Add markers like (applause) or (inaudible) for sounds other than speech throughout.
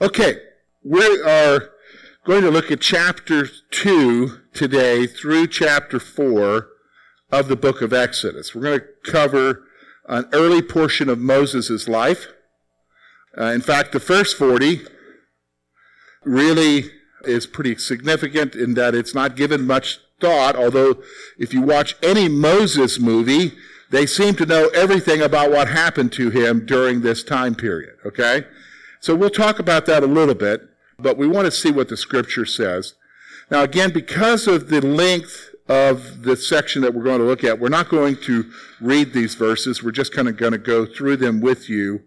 Okay, we are going to look at chapter 2 today through chapter 4 of the book of Exodus. We're going to cover an early portion of Moses' life. Uh, in fact, the first 40 really is pretty significant in that it's not given much thought, although if you watch any Moses movie, they seem to know everything about what happened to him during this time period, okay? So we'll talk about that a little bit, but we want to see what the scripture says. Now again, because of the length of the section that we're going to look at, we're not going to read these verses. We're just kind of going to go through them with you.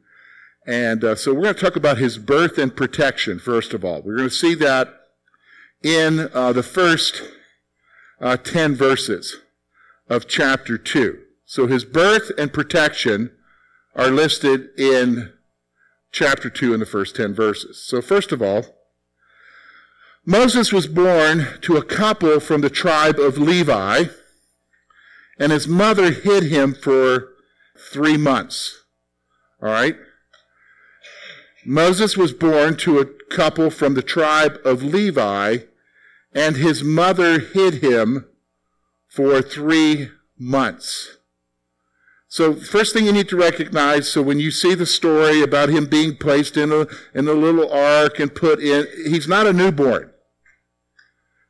And uh, so we're going to talk about his birth and protection, first of all. We're going to see that in uh, the first uh, 10 verses of chapter 2. So his birth and protection are listed in chapter 2 in the first 10 verses. So first of all, Moses was born to a couple from the tribe of Levi, and his mother hid him for three months. All right? Moses was born to a couple from the tribe of Levi, and his mother hid him for three months. So first thing you need to recognize, so when you see the story about him being placed in a, in a little ark and put in, he's not a newborn.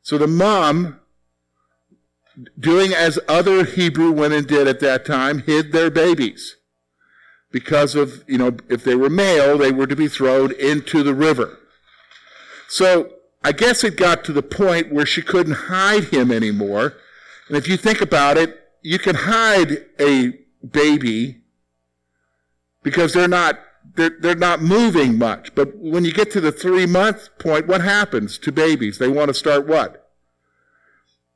So the mom, doing as other Hebrew women did at that time, hid their babies. Because of, you know, if they were male, they were to be thrown into the river. So I guess it got to the point where she couldn't hide him anymore. And if you think about it, you can hide a baby because they're not they're, they're not moving much. But when you get to the three month point, what happens to babies? They want to start what?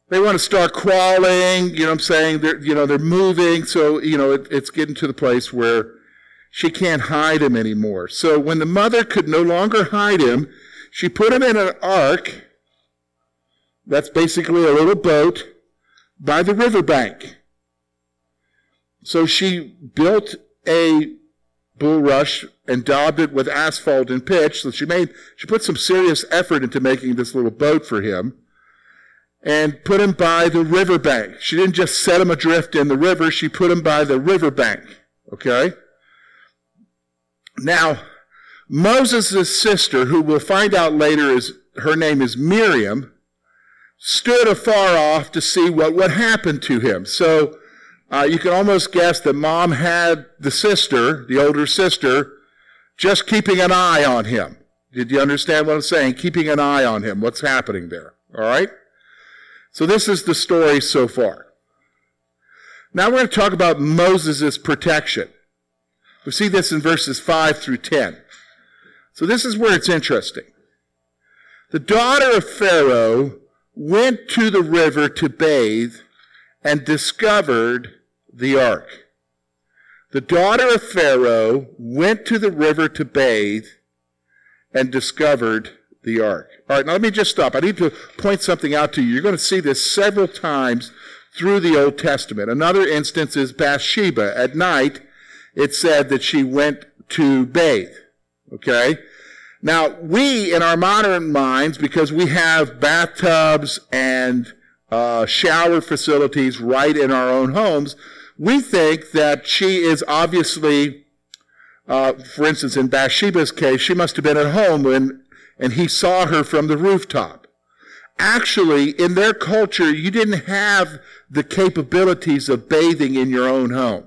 They want to start crawling, you know what I'm saying? They're, you know, they're moving. So, you know, it, it's getting to the place where she can't hide him anymore. So when the mother could no longer hide him, she put him in an ark. That's basically a little boat by the riverbank. So she built a bulrush and daubed it with asphalt and pitch. So she made, she put some serious effort into making this little boat for him and put him by the riverbank. She didn't just set him adrift in the river, she put him by the riverbank. Okay? Now, Moses' sister, who we'll find out later is, her name is Miriam, stood afar off to see what would happen to him. So, uh, you can almost guess that mom had the sister, the older sister, just keeping an eye on him. Did you understand what I'm saying? Keeping an eye on him. What's happening there? All right? So this is the story so far. Now we're going to talk about Moses' protection. We see this in verses 5 through 10. So this is where it's interesting. The daughter of Pharaoh went to the river to bathe and discovered the ark. The daughter of Pharaoh went to the river to bathe and discovered the ark. All right, now let me just stop. I need to point something out to you. You're going to see this several times through the Old Testament. Another instance is Bathsheba. At night, it said that she went to bathe. Okay? Now, we in our modern minds, because we have bathtubs and uh, shower facilities right in our own homes, we think that she is obviously, uh, for instance, in Bathsheba's case, she must have been at home when, and he saw her from the rooftop. Actually, in their culture, you didn't have the capabilities of bathing in your own home.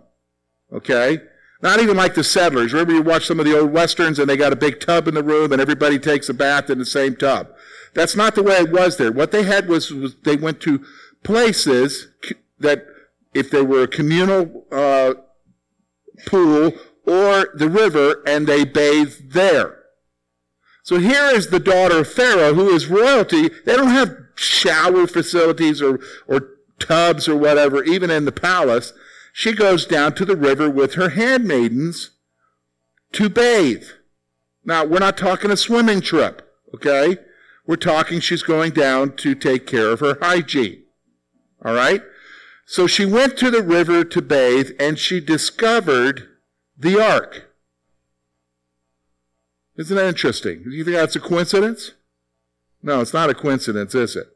Okay? Not even like the settlers. Remember you watch some of the old westerns and they got a big tub in the room and everybody takes a bath in the same tub. That's not the way it was there. What they had was, was they went to places that if they were a communal uh, pool or the river and they bathed there. So here is the daughter of Pharaoh who is royalty. They don't have shower facilities or, or tubs or whatever, even in the palace she goes down to the river with her handmaidens to bathe. Now, we're not talking a swimming trip, okay? We're talking she's going down to take care of her hygiene. All right? So she went to the river to bathe and she discovered the ark. Isn't that interesting? Do you think that's a coincidence? No, it's not a coincidence, is it?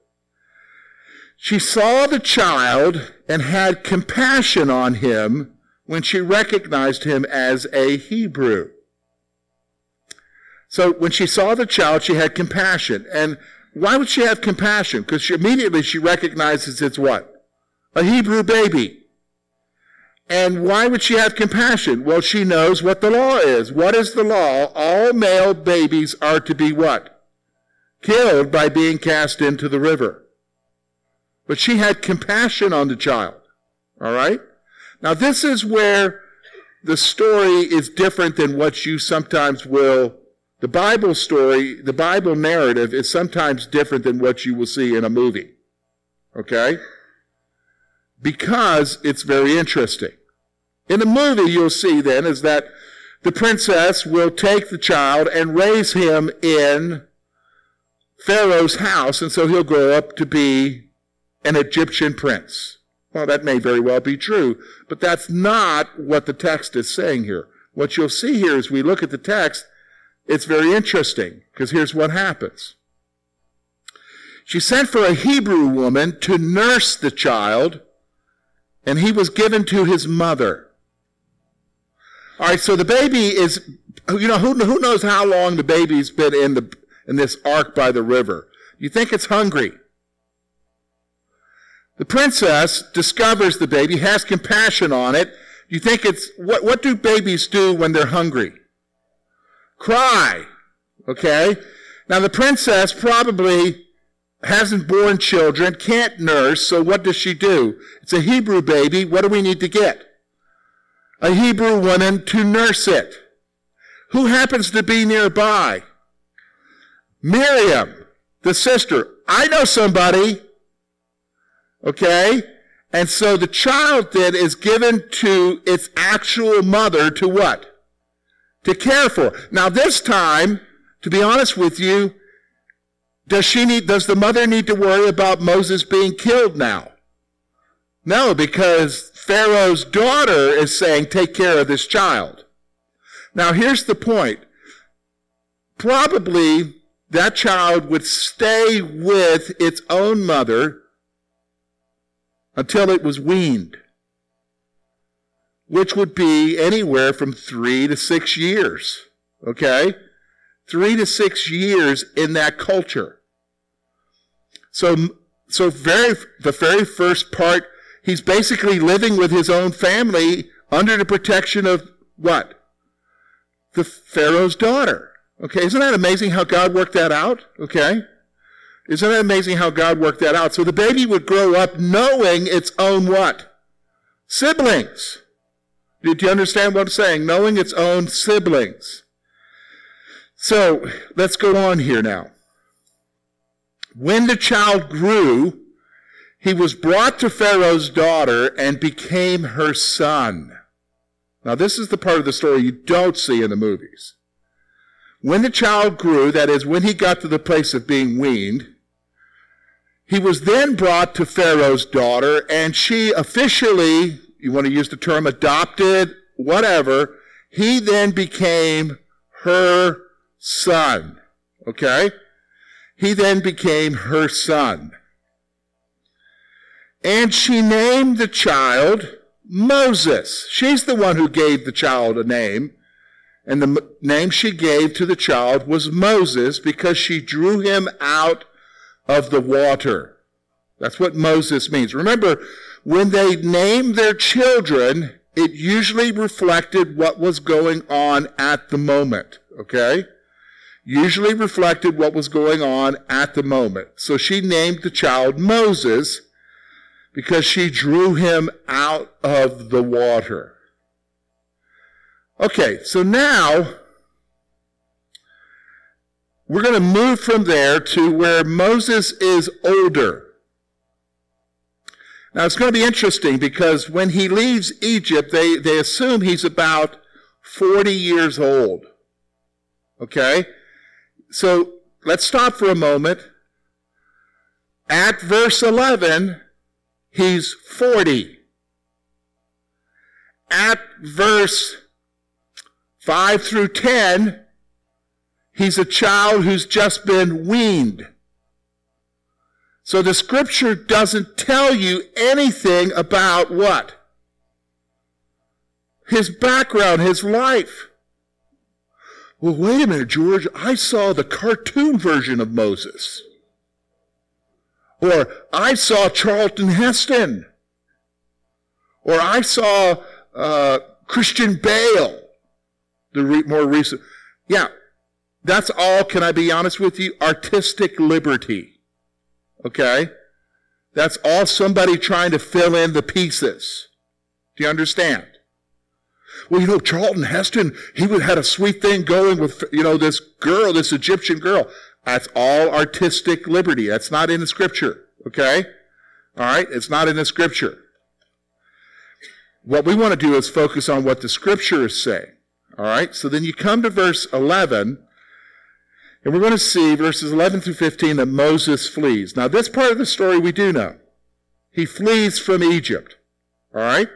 She saw the child and had compassion on him when she recognized him as a Hebrew. So when she saw the child, she had compassion. And why would she have compassion? Because she, immediately she recognizes it's what? A Hebrew baby. And why would she have compassion? Well, she knows what the law is. What is the law? All male babies are to be what? Killed by being cast into the river. But she had compassion on the child. All right? Now, this is where the story is different than what you sometimes will. The Bible story, the Bible narrative is sometimes different than what you will see in a movie. Okay? because it's very interesting. In the movie, you'll see then is that the princess will take the child and raise him in Pharaoh's house, and so he'll grow up to be an Egyptian prince. Well, that may very well be true, but that's not what the text is saying here. What you'll see here as we look at the text, it's very interesting, because here's what happens. She sent for a Hebrew woman to nurse the child and he was given to his mother. All right, so the baby is, you know, who, who knows how long the baby's been in the in this ark by the river? You think it's hungry. The princess discovers the baby, has compassion on it. You think it's what? What do babies do when they're hungry? Cry. Okay. Now the princess probably hasn't born children, can't nurse, so what does she do? It's a Hebrew baby. What do we need to get? A Hebrew woman to nurse it. Who happens to be nearby? Miriam, the sister. I know somebody. Okay? And so the child then is given to its actual mother to what? To care for. Now this time, to be honest with you, does she need, does the mother need to worry about Moses being killed now? No, because Pharaoh's daughter is saying, take care of this child. Now here's the point. Probably that child would stay with its own mother until it was weaned, which would be anywhere from three to six years. Okay? Three to six years in that culture. So, so very, the very first part, he's basically living with his own family under the protection of what? The Pharaoh's daughter. Okay, isn't that amazing how God worked that out? Okay? Isn't that amazing how God worked that out? So the baby would grow up knowing its own what? Siblings. Did you understand what I'm saying? Knowing its own siblings. So let's go on here now. When the child grew, he was brought to Pharaoh's daughter and became her son. Now, this is the part of the story you don't see in the movies. When the child grew, that is, when he got to the place of being weaned, he was then brought to Pharaoh's daughter, and she officially, you want to use the term adopted, whatever, he then became her son. Okay? He then became her son. And she named the child Moses. She's the one who gave the child a name. And the name she gave to the child was Moses because she drew him out of the water. That's what Moses means. Remember, when they named their children, it usually reflected what was going on at the moment. Okay? usually reflected what was going on at the moment. So she named the child Moses because she drew him out of the water. Okay, so now we're going to move from there to where Moses is older. Now it's going to be interesting because when he leaves Egypt, they, they assume he's about 40 years old. Okay? So let's stop for a moment. At verse 11, he's 40. At verse 5 through 10, He's a child who's just been weaned. So the scripture doesn't tell you anything about what? His background, his life. Well, wait a minute, George. I saw the cartoon version of Moses. Or I saw Charlton Heston. Or I saw uh, Christian Bale, the re- more recent. Yeah, that's all, can I be honest with you? Artistic liberty. Okay? That's all somebody trying to fill in the pieces. Do you understand? Well, you know, Charlton Heston, he had a sweet thing going with, you know, this girl, this Egyptian girl. That's all artistic liberty. That's not in the scripture. Okay? All right? It's not in the scripture. What we want to do is focus on what the scripture is saying. All right? So then you come to verse 11, and we're going to see verses 11 through 15 that Moses flees. Now, this part of the story we do know. He flees from Egypt. All right?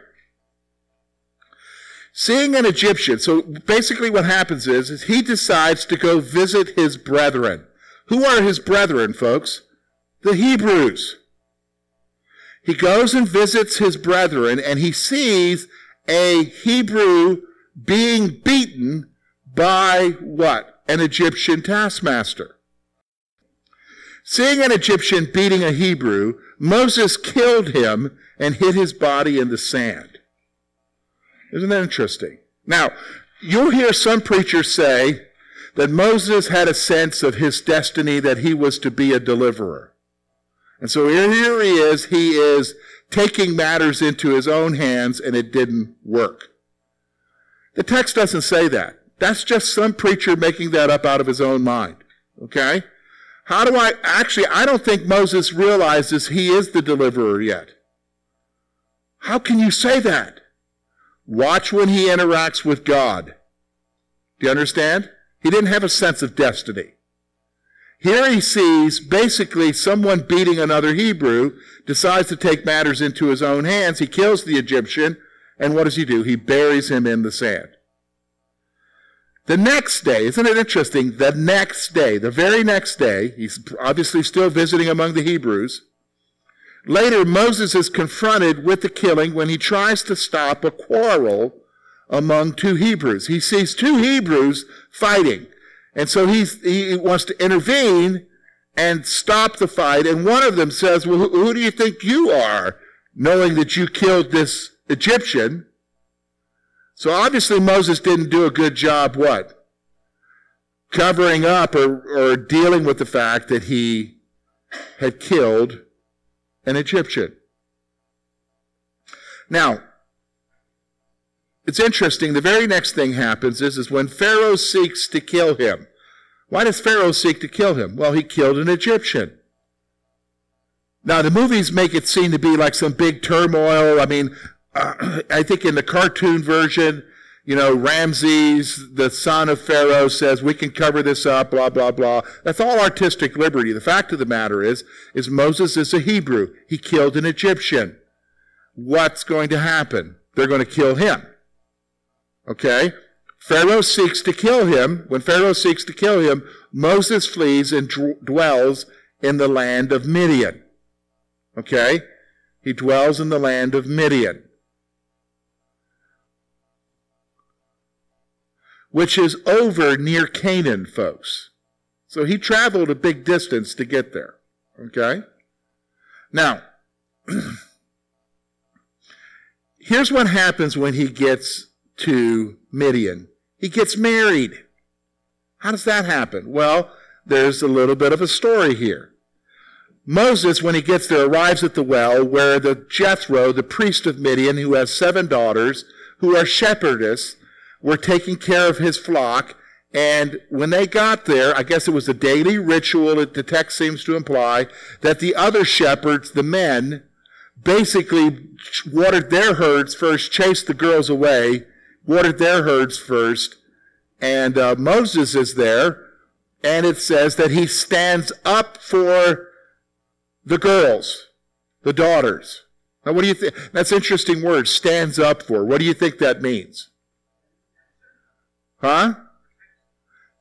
Seeing an Egyptian, so basically what happens is, is he decides to go visit his brethren. Who are his brethren, folks? The Hebrews. He goes and visits his brethren and he sees a Hebrew being beaten by what? An Egyptian taskmaster. Seeing an Egyptian beating a Hebrew, Moses killed him and hid his body in the sand. Isn't that interesting? Now, you'll hear some preachers say that Moses had a sense of his destiny that he was to be a deliverer. And so here he is, he is taking matters into his own hands and it didn't work. The text doesn't say that. That's just some preacher making that up out of his own mind. Okay? How do I, actually, I don't think Moses realizes he is the deliverer yet. How can you say that? Watch when he interacts with God. Do you understand? He didn't have a sense of destiny. Here he sees basically someone beating another Hebrew, decides to take matters into his own hands. He kills the Egyptian, and what does he do? He buries him in the sand. The next day, isn't it interesting? The next day, the very next day, he's obviously still visiting among the Hebrews. Later, Moses is confronted with the killing when he tries to stop a quarrel among two Hebrews. He sees two Hebrews fighting. And so he wants to intervene and stop the fight. And one of them says, well, who, who do you think you are? Knowing that you killed this Egyptian. So obviously Moses didn't do a good job, what? Covering up or, or dealing with the fact that he had killed an Egyptian. Now, it's interesting. The very next thing happens is, is when Pharaoh seeks to kill him. Why does Pharaoh seek to kill him? Well, he killed an Egyptian. Now, the movies make it seem to be like some big turmoil. I mean, I think in the cartoon version, you know, Ramses, the son of Pharaoh, says we can cover this up, blah, blah, blah. That's all artistic liberty. The fact of the matter is, is Moses is a Hebrew. He killed an Egyptian. What's going to happen? They're going to kill him. Okay? Pharaoh seeks to kill him. When Pharaoh seeks to kill him, Moses flees and dwells in the land of Midian. Okay? He dwells in the land of Midian. Which is over near Canaan, folks. So he traveled a big distance to get there. Okay? Now, (clears throat) here's what happens when he gets to Midian. He gets married. How does that happen? Well, there's a little bit of a story here. Moses, when he gets there, arrives at the well where the Jethro, the priest of Midian, who has seven daughters, who are shepherdess, were taking care of his flock. And when they got there, I guess it was a daily ritual that the text seems to imply that the other shepherds, the men, basically watered their herds first, chased the girls away, watered their herds first. And uh, Moses is there, and it says that he stands up for the girls, the daughters. Now, what do you think? That's interesting word, stands up for. What do you think that means? Huh?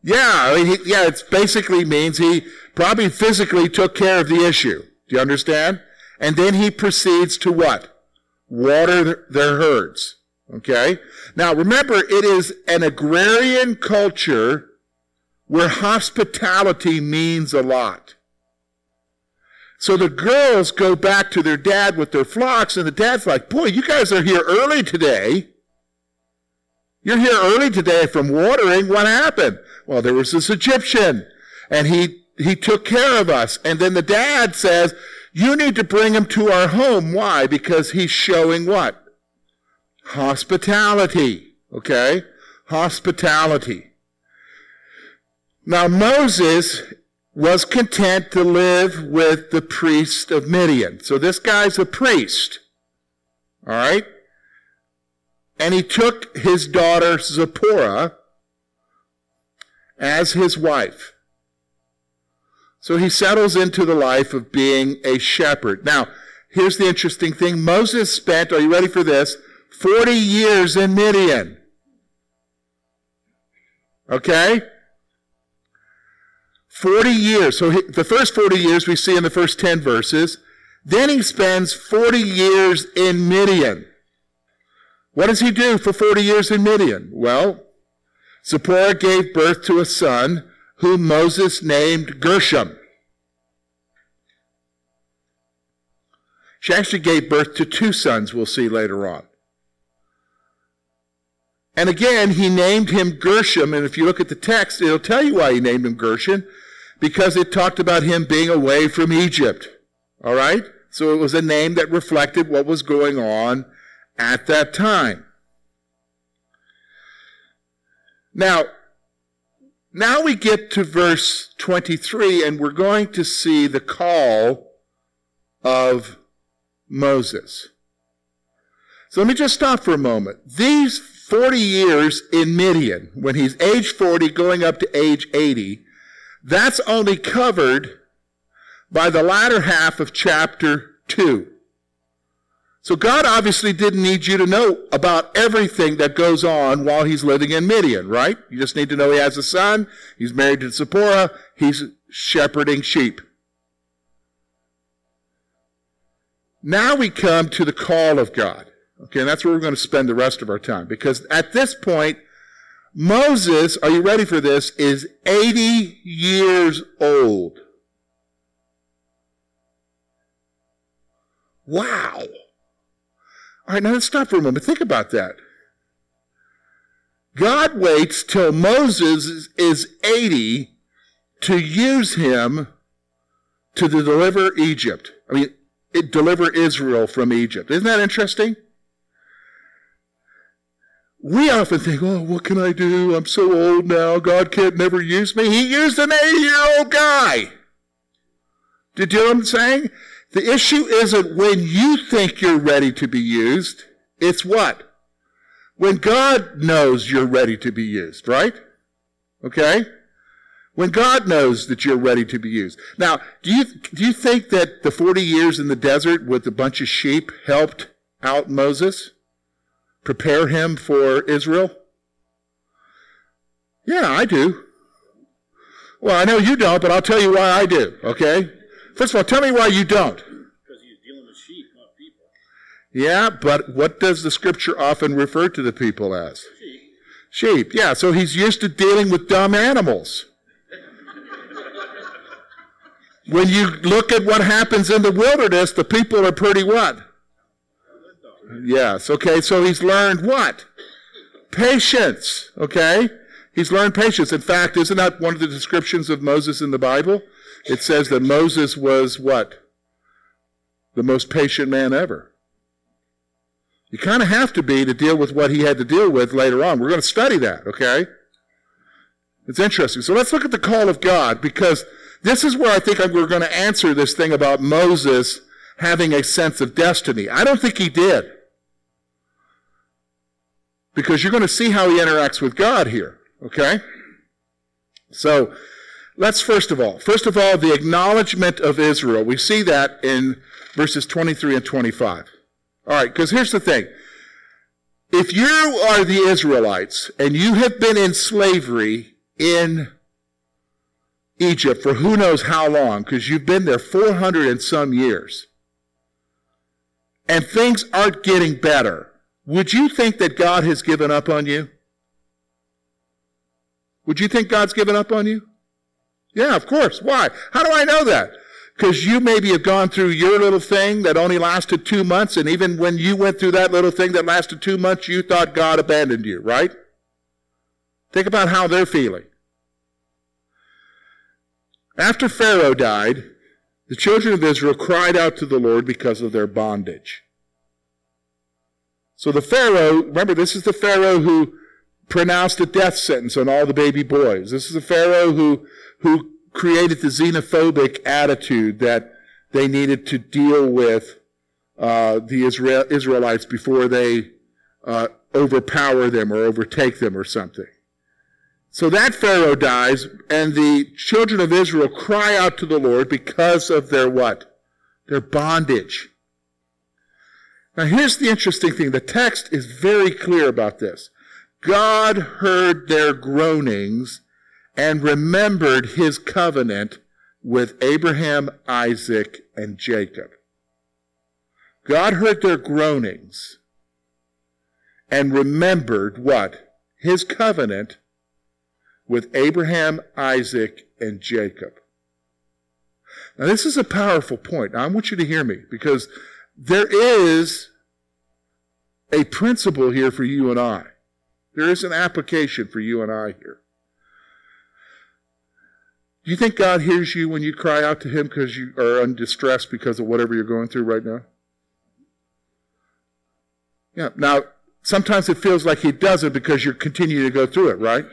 Yeah, he, yeah, it basically means he probably physically took care of the issue. Do you understand? And then he proceeds to what? Water their herds. Okay? Now remember, it is an agrarian culture where hospitality means a lot. So the girls go back to their dad with their flocks, and the dad's like, Boy, you guys are here early today. You're here early today from watering. What happened? Well, there was this Egyptian, and he, he took care of us. And then the dad says, You need to bring him to our home. Why? Because he's showing what? Hospitality. Okay? Hospitality. Now, Moses was content to live with the priest of Midian. So this guy's a priest. All right? And he took his daughter Zipporah as his wife. So he settles into the life of being a shepherd. Now, here's the interesting thing. Moses spent, are you ready for this? 40 years in Midian. Okay? 40 years. So he, the first 40 years we see in the first 10 verses. Then he spends 40 years in Midian. What does he do for 40 years in Midian? Well, Zipporah gave birth to a son whom Moses named Gershom. She actually gave birth to two sons, we'll see later on. And again, he named him Gershom, and if you look at the text, it'll tell you why he named him Gershom because it talked about him being away from Egypt. All right? So it was a name that reflected what was going on at that time. Now, now we get to verse 23 and we're going to see the call of Moses. So let me just stop for a moment. These 40 years in Midian, when he's age 40 going up to age 80, that's only covered by the latter half of chapter 2. So God obviously didn't need you to know about everything that goes on while he's living in Midian, right? You just need to know he has a son, he's married to Zipporah, he's shepherding sheep. Now we come to the call of God. Okay, and that's where we're going to spend the rest of our time. Because at this point, Moses, are you ready for this, is 80 years old. Wow. All right, now let's stop for a moment. Think about that. God waits till Moses is 80 to use him to deliver Egypt. I mean, deliver Israel from Egypt. Isn't that interesting? we often think, oh, what can I do? I'm so old now. God can't never use me. He used an 80 year old guy. Did you know what I'm saying? The issue isn't when you think you're ready to be used. It's what? When God knows you're ready to be used, right? Okay? When God knows that you're ready to be used. Now, do you, do you think that the 40 years in the desert with a bunch of sheep helped out Moses? prepare him for Israel? Yeah, I do. Well, I know you don't, but I'll tell you why I do, okay? First of all, tell me why you don't. Because he's dealing with sheep, not people. Yeah, but what does the scripture often refer to the people as? Sheep. Sheep, yeah, so he's used to dealing with dumb animals. (laughs) when you look at what happens in the wilderness, the people are pretty what? Yes. Okay. So he's learned what? Patience. Okay. He's learned patience. In fact, isn't that one of the descriptions of Moses in the Bible? It says that Moses was what? The most patient man ever. You kind of have to be to deal with what he had to deal with later on. We're going to study that, okay? It's interesting. So let's look at the call of God because this is where I think we're going to answer this thing about Moses having a sense of destiny. I don't think he did because you're going to see how he interacts with God here, okay? So, let's first of all, first of all, the acknowledgement of Israel. We see that in verses 23 and 25. All right, because here's the thing. If you are the Israelites and you have been in slavery in Egypt for who knows how long, because you've been there 400 and some years, and things aren't getting better, would you think that God has given up on you? Would you think God's given up on you? Yeah, of course. Why? How do I know that? Because you maybe have gone through your little thing that only lasted two months, and even when you went through that little thing that lasted two months, you thought God abandoned you, right? Think about how they're feeling. After Pharaoh died, the children of Israel cried out to the Lord because of their bondage. So the Pharaoh, remember, this is the Pharaoh who pronounced a death sentence on all the baby boys. This is the Pharaoh who, who created the xenophobic attitude that they needed to deal with uh, the Israel, Israelites before they uh, overpower them or overtake them or something. So that Pharaoh dies, and the children of Israel cry out to the Lord because of their what? Their bondage. Now here's the interesting thing. The text is very clear about this. God heard their groanings and remembered his covenant with Abraham, Isaac, and Jacob. God heard their groanings and remembered what? His covenant with Abraham, Isaac, and Jacob. Now, this is a powerful point. I want you to hear me because there is a principle here for you and I. There is an application for you and I here. Do you think God hears you when you cry out to Him because you are in distress because of whatever you're going through right now? Yeah. Now, sometimes it feels like He doesn't because you're continuing to go through it, right?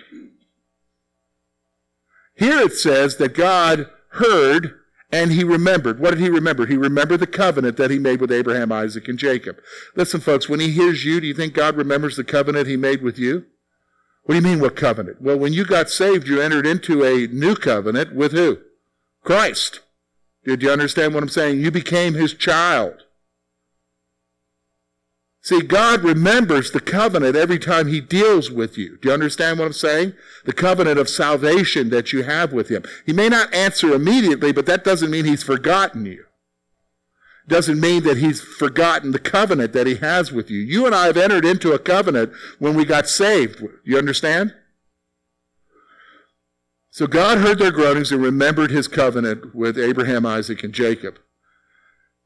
Here it says that God heard and he remembered. What did he remember? He remembered the covenant that he made with Abraham, Isaac, and Jacob. Listen, folks, when he hears you, do you think God remembers the covenant he made with you? What do you mean, what covenant? Well, when you got saved, you entered into a new covenant with who? Christ. Did you understand what I'm saying? You became his child. See, God remembers the covenant every time He deals with you. Do you understand what I'm saying? The covenant of salvation that you have with Him. He may not answer immediately, but that doesn't mean He's forgotten you. Doesn't mean that He's forgotten the covenant that He has with you. You and I have entered into a covenant when we got saved. You understand? So God heard their groanings and remembered His covenant with Abraham, Isaac, and Jacob.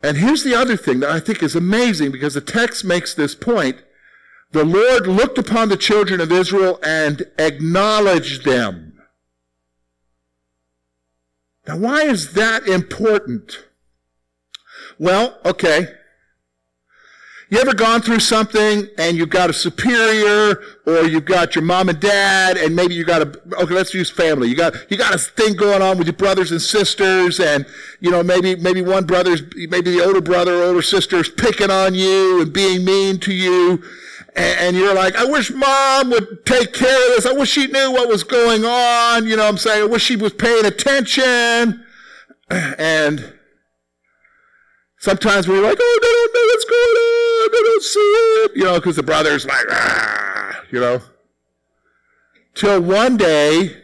And here's the other thing that I think is amazing because the text makes this point. The Lord looked upon the children of Israel and acknowledged them. Now, why is that important? Well, okay. You ever gone through something and you've got a superior or you've got your mom and dad and maybe you got a, okay, let's use family. You got, you got a thing going on with your brothers and sisters and, you know, maybe, maybe one brother's, maybe the older brother or older sister is picking on you and being mean to you. And, and you're like, I wish mom would take care of this. I wish she knew what was going on. You know what I'm saying? I wish she was paying attention. (clears throat) And, Sometimes we're like, oh, they don't know what's going on. They don't see it. You know, because the brother's like, ah, you know. Till one day,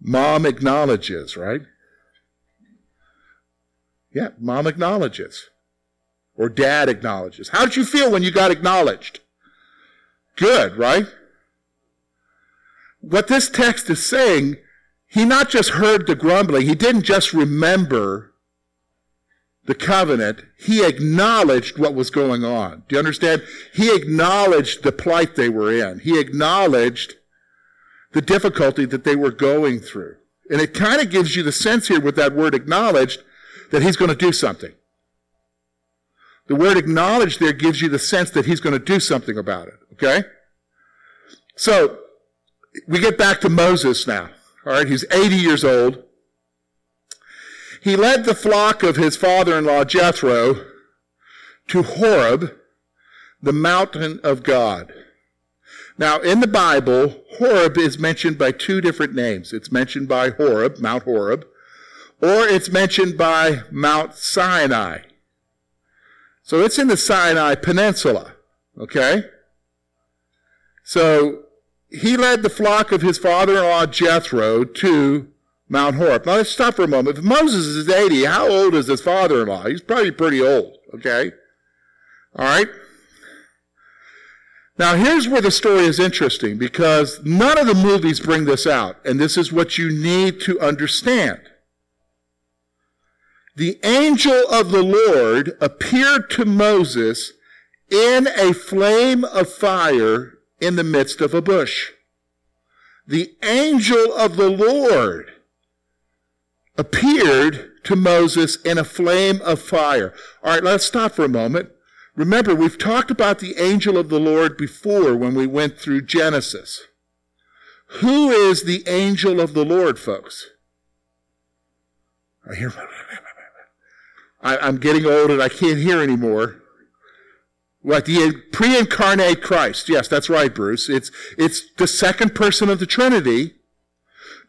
mom acknowledges, right? Yeah, mom acknowledges. Or dad acknowledges. How did you feel when you got acknowledged? Good, right? What this text is saying, he not just heard the grumbling, he didn't just remember the covenant, he acknowledged what was going on. Do you understand? He acknowledged the plight they were in. He acknowledged the difficulty that they were going through. And it kind of gives you the sense here with that word acknowledged that he's going to do something. The word acknowledged there gives you the sense that he's going to do something about it. Okay? So, we get back to Moses now. All right, he's 80 years old. He led the flock of his father-in-law Jethro to Horeb, the mountain of God. Now, in the Bible, Horeb is mentioned by two different names. It's mentioned by Horeb, Mount Horeb, or it's mentioned by Mount Sinai. So it's in the Sinai Peninsula, okay? So he led the flock of his father-in-law Jethro to Mount Horeb. Now let's stop for a moment. If Moses is 80, how old is his father-in-law? He's probably pretty old, okay? All right? Now here's where the story is interesting because none of the movies bring this out, and this is what you need to understand. The angel of the Lord appeared to Moses in a flame of fire in the midst of a bush. The angel of the Lord appeared to Moses in a flame of fire. All right, let's stop for a moment. Remember, we've talked about the angel of the Lord before when we went through Genesis. Who is the angel of the Lord, folks? I hear, (laughs) I, am getting old and I can't hear anymore. What the pre-incarnate Christ? Yes, that's right, Bruce. It's it's the second person of the Trinity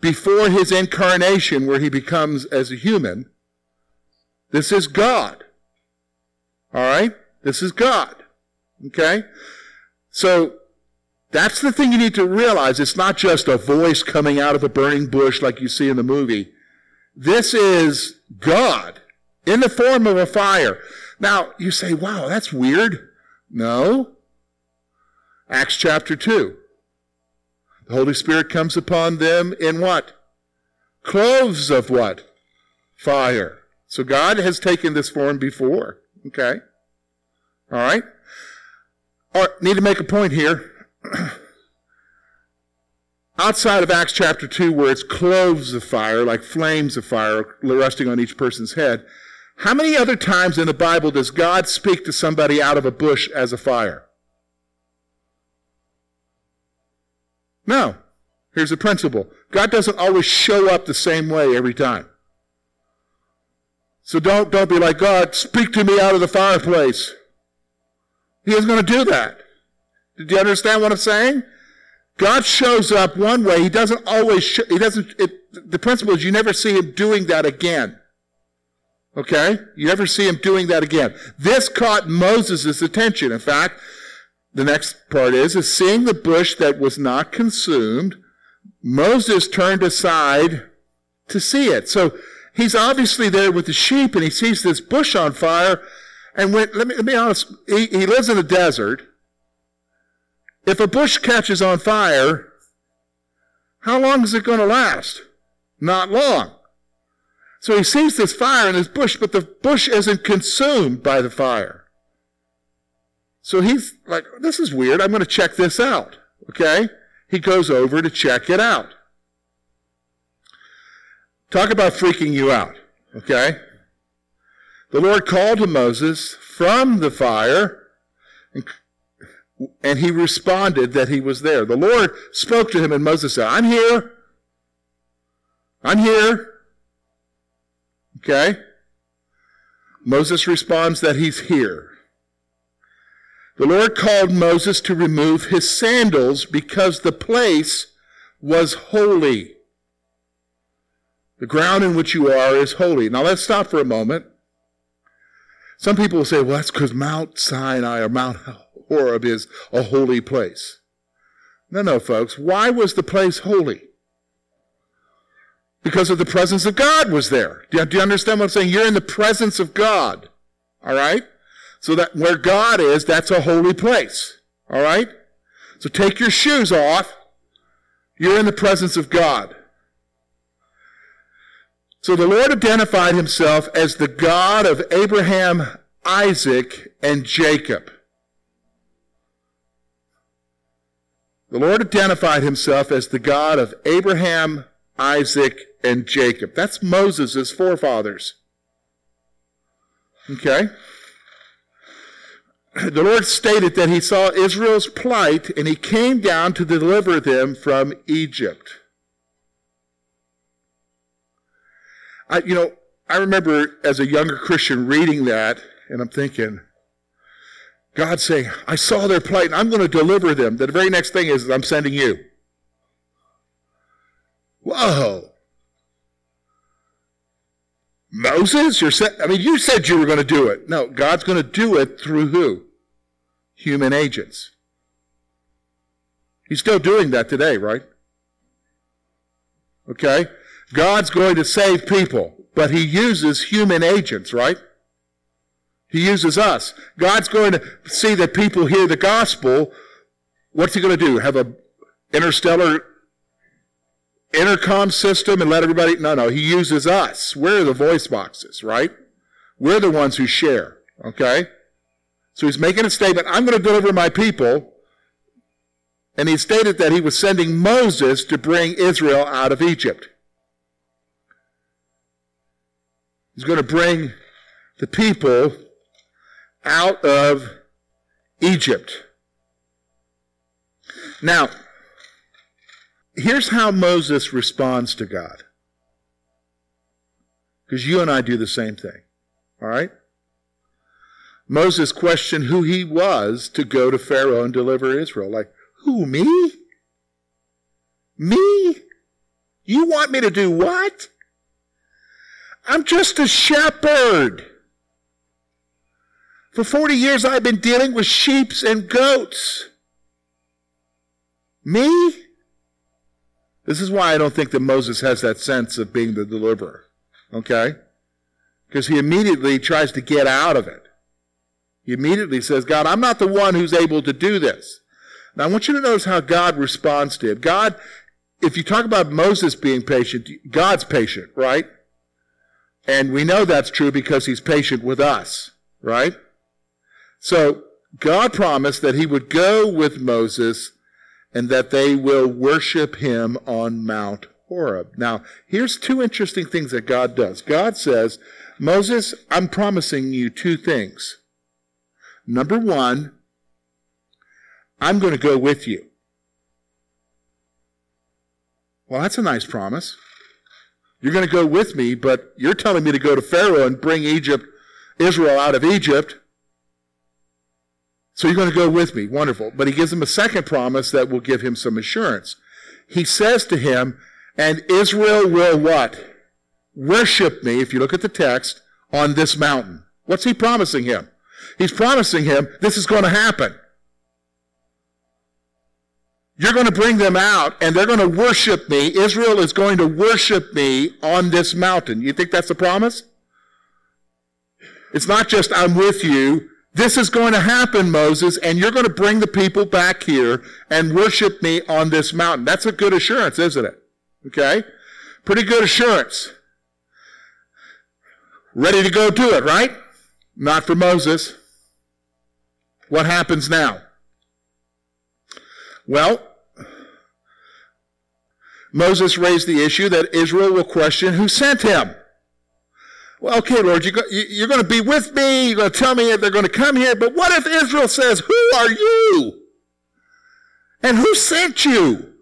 before his incarnation, where he becomes as a human. This is God. All right, this is God. Okay, so that's the thing you need to realize. It's not just a voice coming out of a burning bush like you see in the movie. This is God in the form of a fire. Now, you say, wow, that's weird. No. Acts chapter 2. The Holy Spirit comes upon them in what? Clothes of what? Fire. So God has taken this form before. Okay. All right. All right need to make a point here. (clears throat) Outside of Acts chapter 2, where it's cloves of fire, like flames of fire resting on each person's head, how many other times in the Bible does God speak to somebody out of a bush as a fire? No. Here's the principle God doesn't always show up the same way every time. So don't, don't be like, God, speak to me out of the fireplace. He isn't going to do that. Did you understand what I'm saying? God shows up one way. He doesn't always, sh- he doesn't, it, the principle is you never see him doing that again. Okay? You never see him doing that again. This caught Moses' attention. In fact, the next part is, is seeing the bush that was not consumed, Moses turned aside to see it. So he's obviously there with the sheep and he sees this bush on fire. And when, let me, let me be honest, he, he lives in a desert. If a bush catches on fire, how long is it going to last? Not long. So he sees this fire in his bush, but the bush isn't consumed by the fire. So he's like, this is weird. I'm going to check this out. Okay? He goes over to check it out. Talk about freaking you out. Okay? The Lord called to Moses from the fire, and, and he responded that he was there. The Lord spoke to him, and Moses said, I'm here. I'm here. Okay? Moses responds that he's here. The Lord called Moses to remove his sandals because the place was holy. The ground in which you are is holy. Now let's stop for a moment. Some people will say, well, that's because Mount Sinai or Mount Horeb is a holy place. No, no, folks. Why was the place holy? because of the presence of God was there. Do you, do you understand what I'm saying? You're in the presence of God. All right? So that where God is, that's a holy place. All right? So take your shoes off. You're in the presence of God. So the Lord identified himself as the God of Abraham, Isaac, and Jacob. The Lord identified himself as the God of Abraham, Isaac, and Jacob. That's Moses' forefathers. Okay? (clears throat) The Lord stated that he saw Israel's plight and he came down to deliver them from Egypt. I, you know, I remember as a younger Christian reading that and I'm thinking, God saying, I saw their plight and I'm going to deliver them. The very next thing is, I'm sending you. Whoa. Moses, you're sa- I mean, you said you were going to do it. No, God's going to do it through who? Human agents. He's still doing that today, right? Okay? God's going to save people, but he uses human agents, right? He uses us. God's going to see that people hear the gospel. What's he going to do? Have a interstellar intercom system and let everybody no no he uses us we're the voice boxes right we're the ones who share okay so he's making a statement i'm going to deliver my people and he stated that he was sending moses to bring israel out of egypt he's going to bring the people out of egypt now here's how Moses responds to God. Because you and I do the same thing. All right? Moses questioned who he was to go to Pharaoh and deliver Israel. Like, who, me? Me? You want me to do what? I'm just a shepherd. For 40 years I've been dealing with sheep and goats. Me? This is why I don't think that Moses has that sense of being the deliverer. Okay? Because he immediately tries to get out of it. He immediately says, God, I'm not the one who's able to do this. Now I want you to notice how God responds to it. God, if you talk about Moses being patient, God's patient, right? And we know that's true because he's patient with us, right? So God promised that he would go with Moses and that they will worship him on Mount Horeb. Now, here's two interesting things that God does. God says, Moses, I'm promising you two things. Number one, I'm going to go with you. Well, that's a nice promise. You're going to go with me, but you're telling me to go to Pharaoh and bring Egypt, Israel out of Egypt. So you're going to go with me. Wonderful. But he gives him a second promise that will give him some assurance. He says to him, and Israel will what? Worship me, if you look at the text, on this mountain. What's he promising him? He's promising him this is going to happen. You're going to bring them out and they're going to worship me. Israel is going to worship me on this mountain. You think that's a promise? It's not just I'm with you. This is going to happen, Moses, and you're going to bring the people back here and worship me on this mountain. That's a good assurance, isn't it? Okay? Pretty good assurance. Ready to go do it, right? Not for Moses. What happens now? Well, Moses raised the issue that Israel will question who sent him. Well, okay, Lord, you're, you're going to be with me. You're going to tell me they're going to come here. But what if Israel says, Who are you? And who sent you?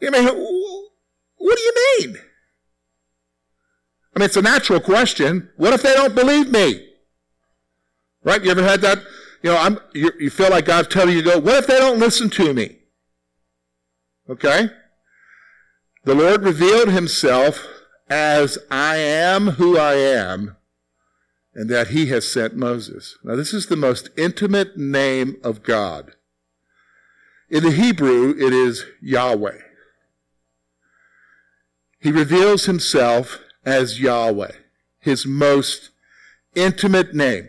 I mean, what do you mean? I mean, it's a natural question. What if they don't believe me? Right? You ever had that? You know, I'm, you, you feel like God's telling you to go, what if they don't listen to me? Okay? The Lord revealed himself as I am who I am, and that he has sent Moses. Now, this is the most intimate name of God. In the Hebrew, it is Yahweh. He reveals himself as Yahweh, his most intimate name.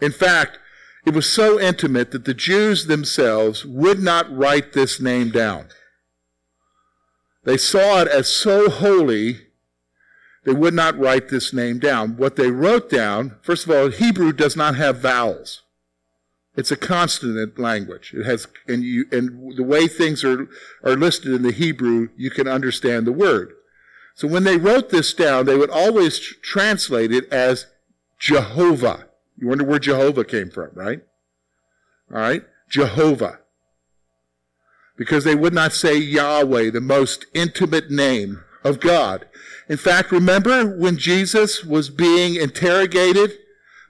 In fact, it was so intimate that the Jews themselves would not write this name down. They saw it as so holy they would not write this name down. What they wrote down, first of all, Hebrew does not have vowels. It's a consonant language. It has, and you, and the way things are, are listed in the Hebrew, you can understand the word. So when they wrote this down, they would always tr- translate it as Jehovah. You wonder where Jehovah came from, right? All right? Jehovah. Because they would not say Yahweh, the most intimate name of God. In fact, remember when Jesus was being interrogated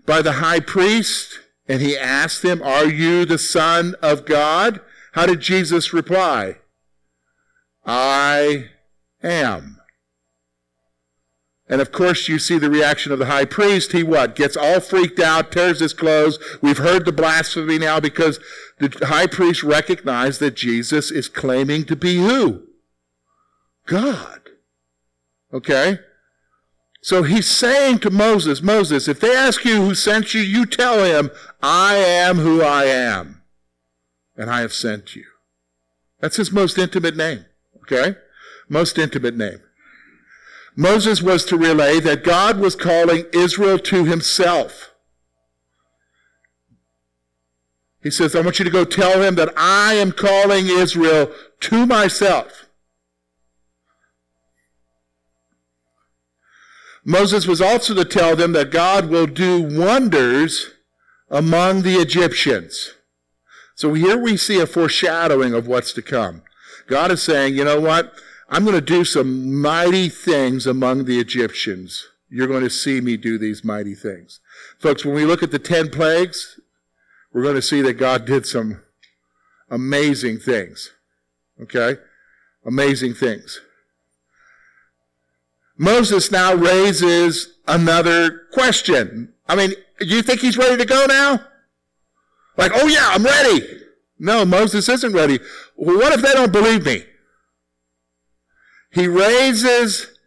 by the high priest and he asked him, Are you the Son of God? How did Jesus reply? I am. And of course, you see the reaction of the high priest. He what? Gets all freaked out, tears his clothes. We've heard the blasphemy now because the high priest recognized that Jesus is claiming to be who? God. Okay? So he's saying to Moses, Moses, if they ask you who sent you, you tell him, I am who I am, and I have sent you. That's his most intimate name. Okay? Most intimate name. Moses was to relay that God was calling Israel to himself. He says, I want you to go tell him that I am calling Israel to myself. Moses was also to tell them that God will do wonders among the Egyptians. So here we see a foreshadowing of what's to come. God is saying, you know what? I'm going to do some mighty things among the Egyptians. You're going to see me do these mighty things. Folks, when we look at the 10 plagues, we're going to see that God did some amazing things. Okay? Amazing things. Moses now raises another question. I mean, you think he's ready to go now? Like, oh yeah, I'm ready. No, Moses isn't ready. What if they don't believe me? He raises,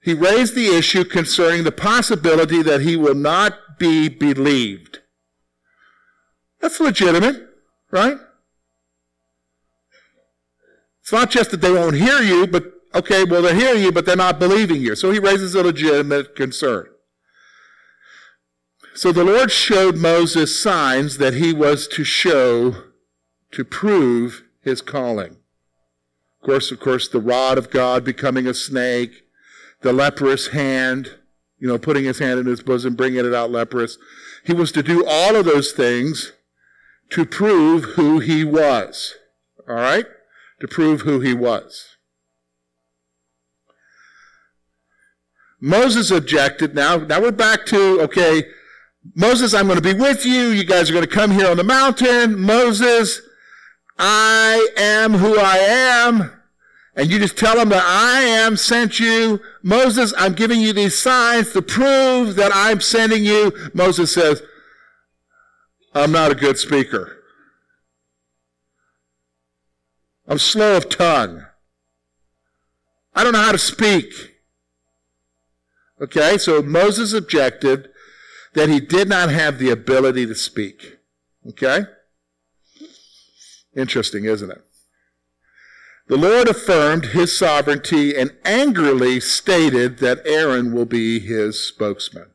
he raised the issue concerning the possibility that he will not be believed. That's legitimate, right? It's not just that they won't hear you, but okay, well, they're hearing you, but they're not believing you. So he raises a legitimate concern. So the Lord showed Moses signs that he was to show to prove his calling. Of course, of course, the rod of God becoming a snake, the leprous hand, you know, putting his hand in his bosom, bringing it out leprous. He was to do all of those things to prove who he was. All right? To prove who he was. Moses objected. Now, now we're back to, okay, Moses, I'm going to be with you. You guys are going to come here on the mountain. Moses, I am who I am. And you just tell them that I am sent you. Moses, I'm giving you these signs to prove that I'm sending you. Moses says, I'm not a good speaker. I'm slow of tongue. I don't know how to speak. Okay, so Moses objected that he did not have the ability to speak. Okay? Interesting, isn't it? The Lord affirmed his sovereignty and angrily stated that Aaron will be his spokesman.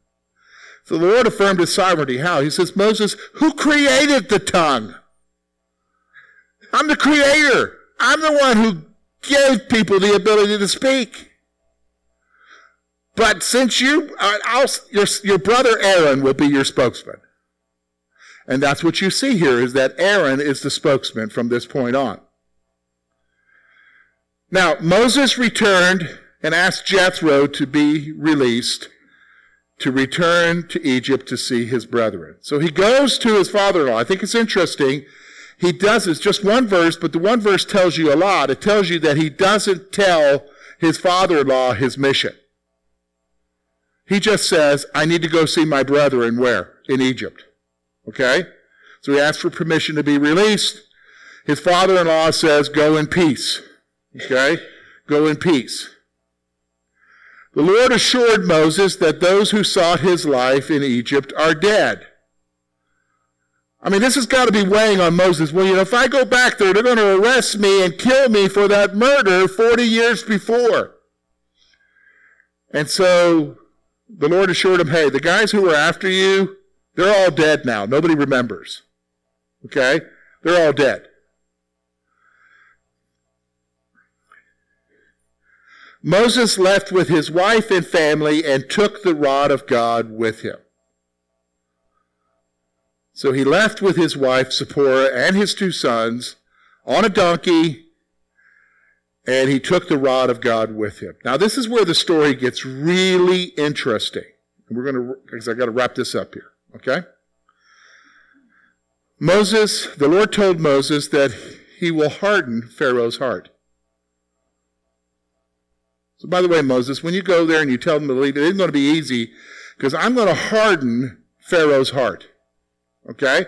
So the Lord affirmed his sovereignty. How? He says, Moses, who created the tongue? I'm the creator. I'm the one who gave people the ability to speak. But since you, uh, your, your brother Aaron will be your spokesman. And that's what you see here is that Aaron is the spokesman from this point on. Now, Moses returned and asked Jethro to be released to return to Egypt to see his brethren. So he goes to his father-in-law. I think it's interesting. He does, it's just one verse, but the one verse tells you a lot. It tells you that he doesn't tell his father-in-law his mission. He just says, I need to go see my brethren where? In Egypt. Okay? So he asks for permission to be released. His father-in-law says, go in peace. Okay? Go in peace. The Lord assured Moses that those who sought his life in Egypt are dead. I mean, this has got to be weighing on Moses. Well, you know, if I go back there, they're going to arrest me and kill me for that murder 40 years before. And so the Lord assured him, hey, the guys who were after you, they're all dead now. Nobody remembers. Okay? They're all dead. Moses left with his wife and family and took the rod of God with him. So he left with his wife Zipporah and his two sons on a donkey, and he took the rod of God with him. Now, this is where the story gets really interesting. We're going to, because I got to wrap this up here, okay? Moses, the Lord told Moses that he will harden Pharaoh's heart. So, by the way, Moses, when you go there and you tell them to leave, it isn't going to be easy because I'm going to harden Pharaoh's heart. Okay?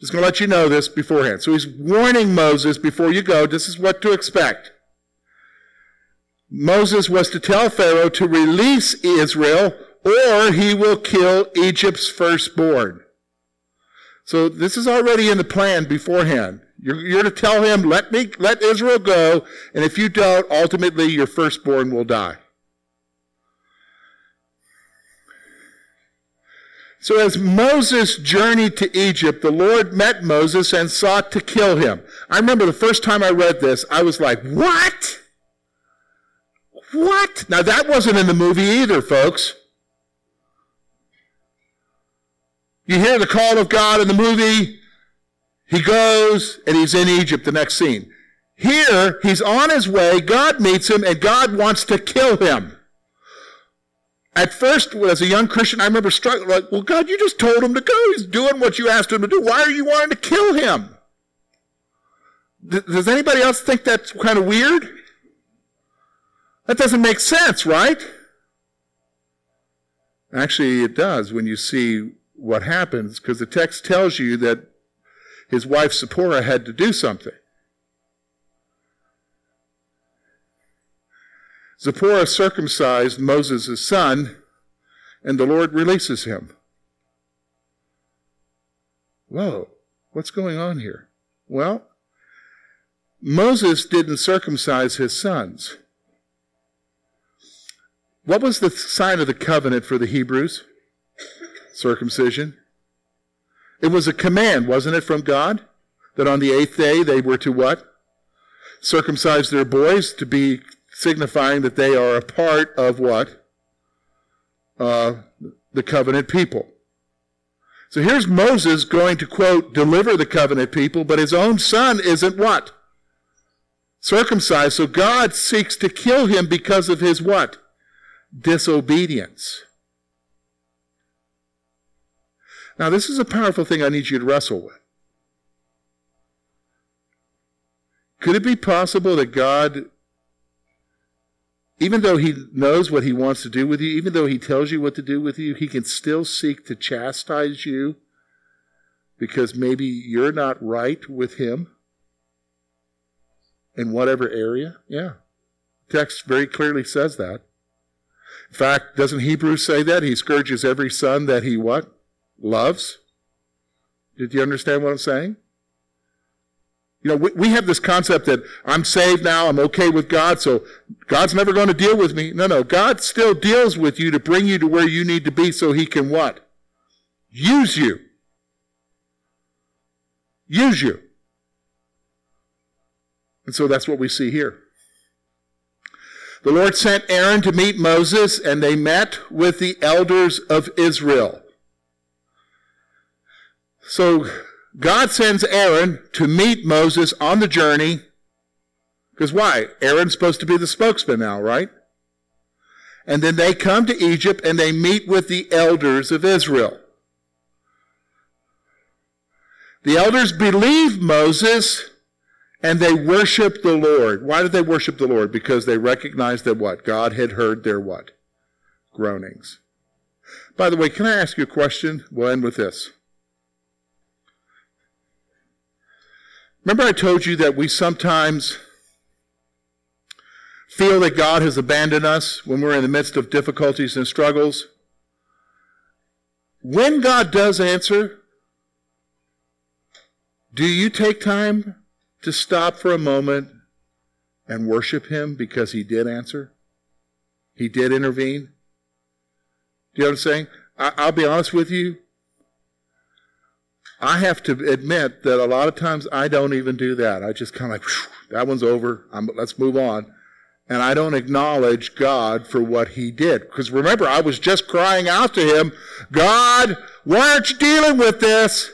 Just going to let you know this beforehand. So he's warning Moses before you go, this is what to expect. Moses was to tell Pharaoh to release Israel or he will kill Egypt's firstborn. So this is already in the plan beforehand. You're, you're, to tell him, let me, let Israel go, and if you don't, ultimately your firstborn will die. So as Moses journeyed to Egypt, the Lord met Moses and sought to kill him. I remember the first time I read this, I was like, what? What? Now that wasn't in the movie either, folks. You hear the call of God in the movie, he goes and he's in Egypt the next scene. Here, he's on his way, God meets him, and God wants to kill him. At first, as a young Christian, I remember struggling, like, well, God, you just told him to go. He's doing what you asked him to do. Why are you wanting to kill him? Does anybody else think that's kind of weird? That doesn't make sense, right? Actually, it does when you see what happens, because the text tells you that his wife Zipporah had to do something. Zipporah circumcised Moses' son, and the Lord releases him. Whoa, what's going on here? Well, Moses didn't circumcise his sons. What was the sign of the covenant for the Hebrews? Circumcision. It was a command, wasn't it, from God? That on the eighth day they were to what? Circumcise their boys to be signifying that they are a part of what? Uh, the covenant people. So here's Moses going to quote, deliver the covenant people, but his own son isn't what? Circumcised. So God seeks to kill him because of his what? Disobedience. Now, this is a powerful thing I need you to wrestle with. Could it be possible that God, even though He knows what He wants to do with you, even though He tells you what to do with you, He can still seek to chastise you because maybe you're not right with Him in whatever area? Yeah. Text very clearly says that. In fact, doesn't Hebrews say that? He scourges every son that he what? Loves. Did you understand what I'm saying? You know, we, we have this concept that I'm saved now, I'm okay with God, so God's never going to deal with me. No, no, God still deals with you to bring you to where you need to be so he can what? Use you. Use you. And so that's what we see here. The Lord sent Aaron to meet Moses, and they met with the elders of Israel. So God sends Aaron to meet Moses on the journey. Because why? Aaron's supposed to be the spokesman now, right? And then they come to Egypt and they meet with the elders of Israel. The elders believe Moses and they worship the Lord. Why did they worship the Lord? Because they recognized that what? God had heard their what? Groanings. By the way, can I ask you a question? We'll end with this. Remember, I told you that we sometimes feel that God has abandoned us when we're in the midst of difficulties and struggles. When God does answer, do you take time to stop for a moment and worship Him because He did answer? He did intervene? Do you know what I'm saying? I, will be honest with you. I have to admit that a lot of times I don't even do that. I just kind of like, that one's over. I'm, let's move on. And I don't acknowledge God for what he did. Because remember, I was just crying out to him, God, why aren't you dealing with this?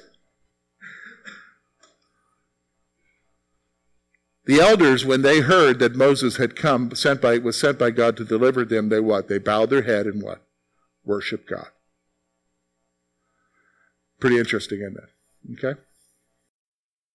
The elders, when they heard that Moses had come, sent by, was sent by God to deliver them, they what? They bowed their head and what? Worship God. Pretty interesting, isn't it? Okay?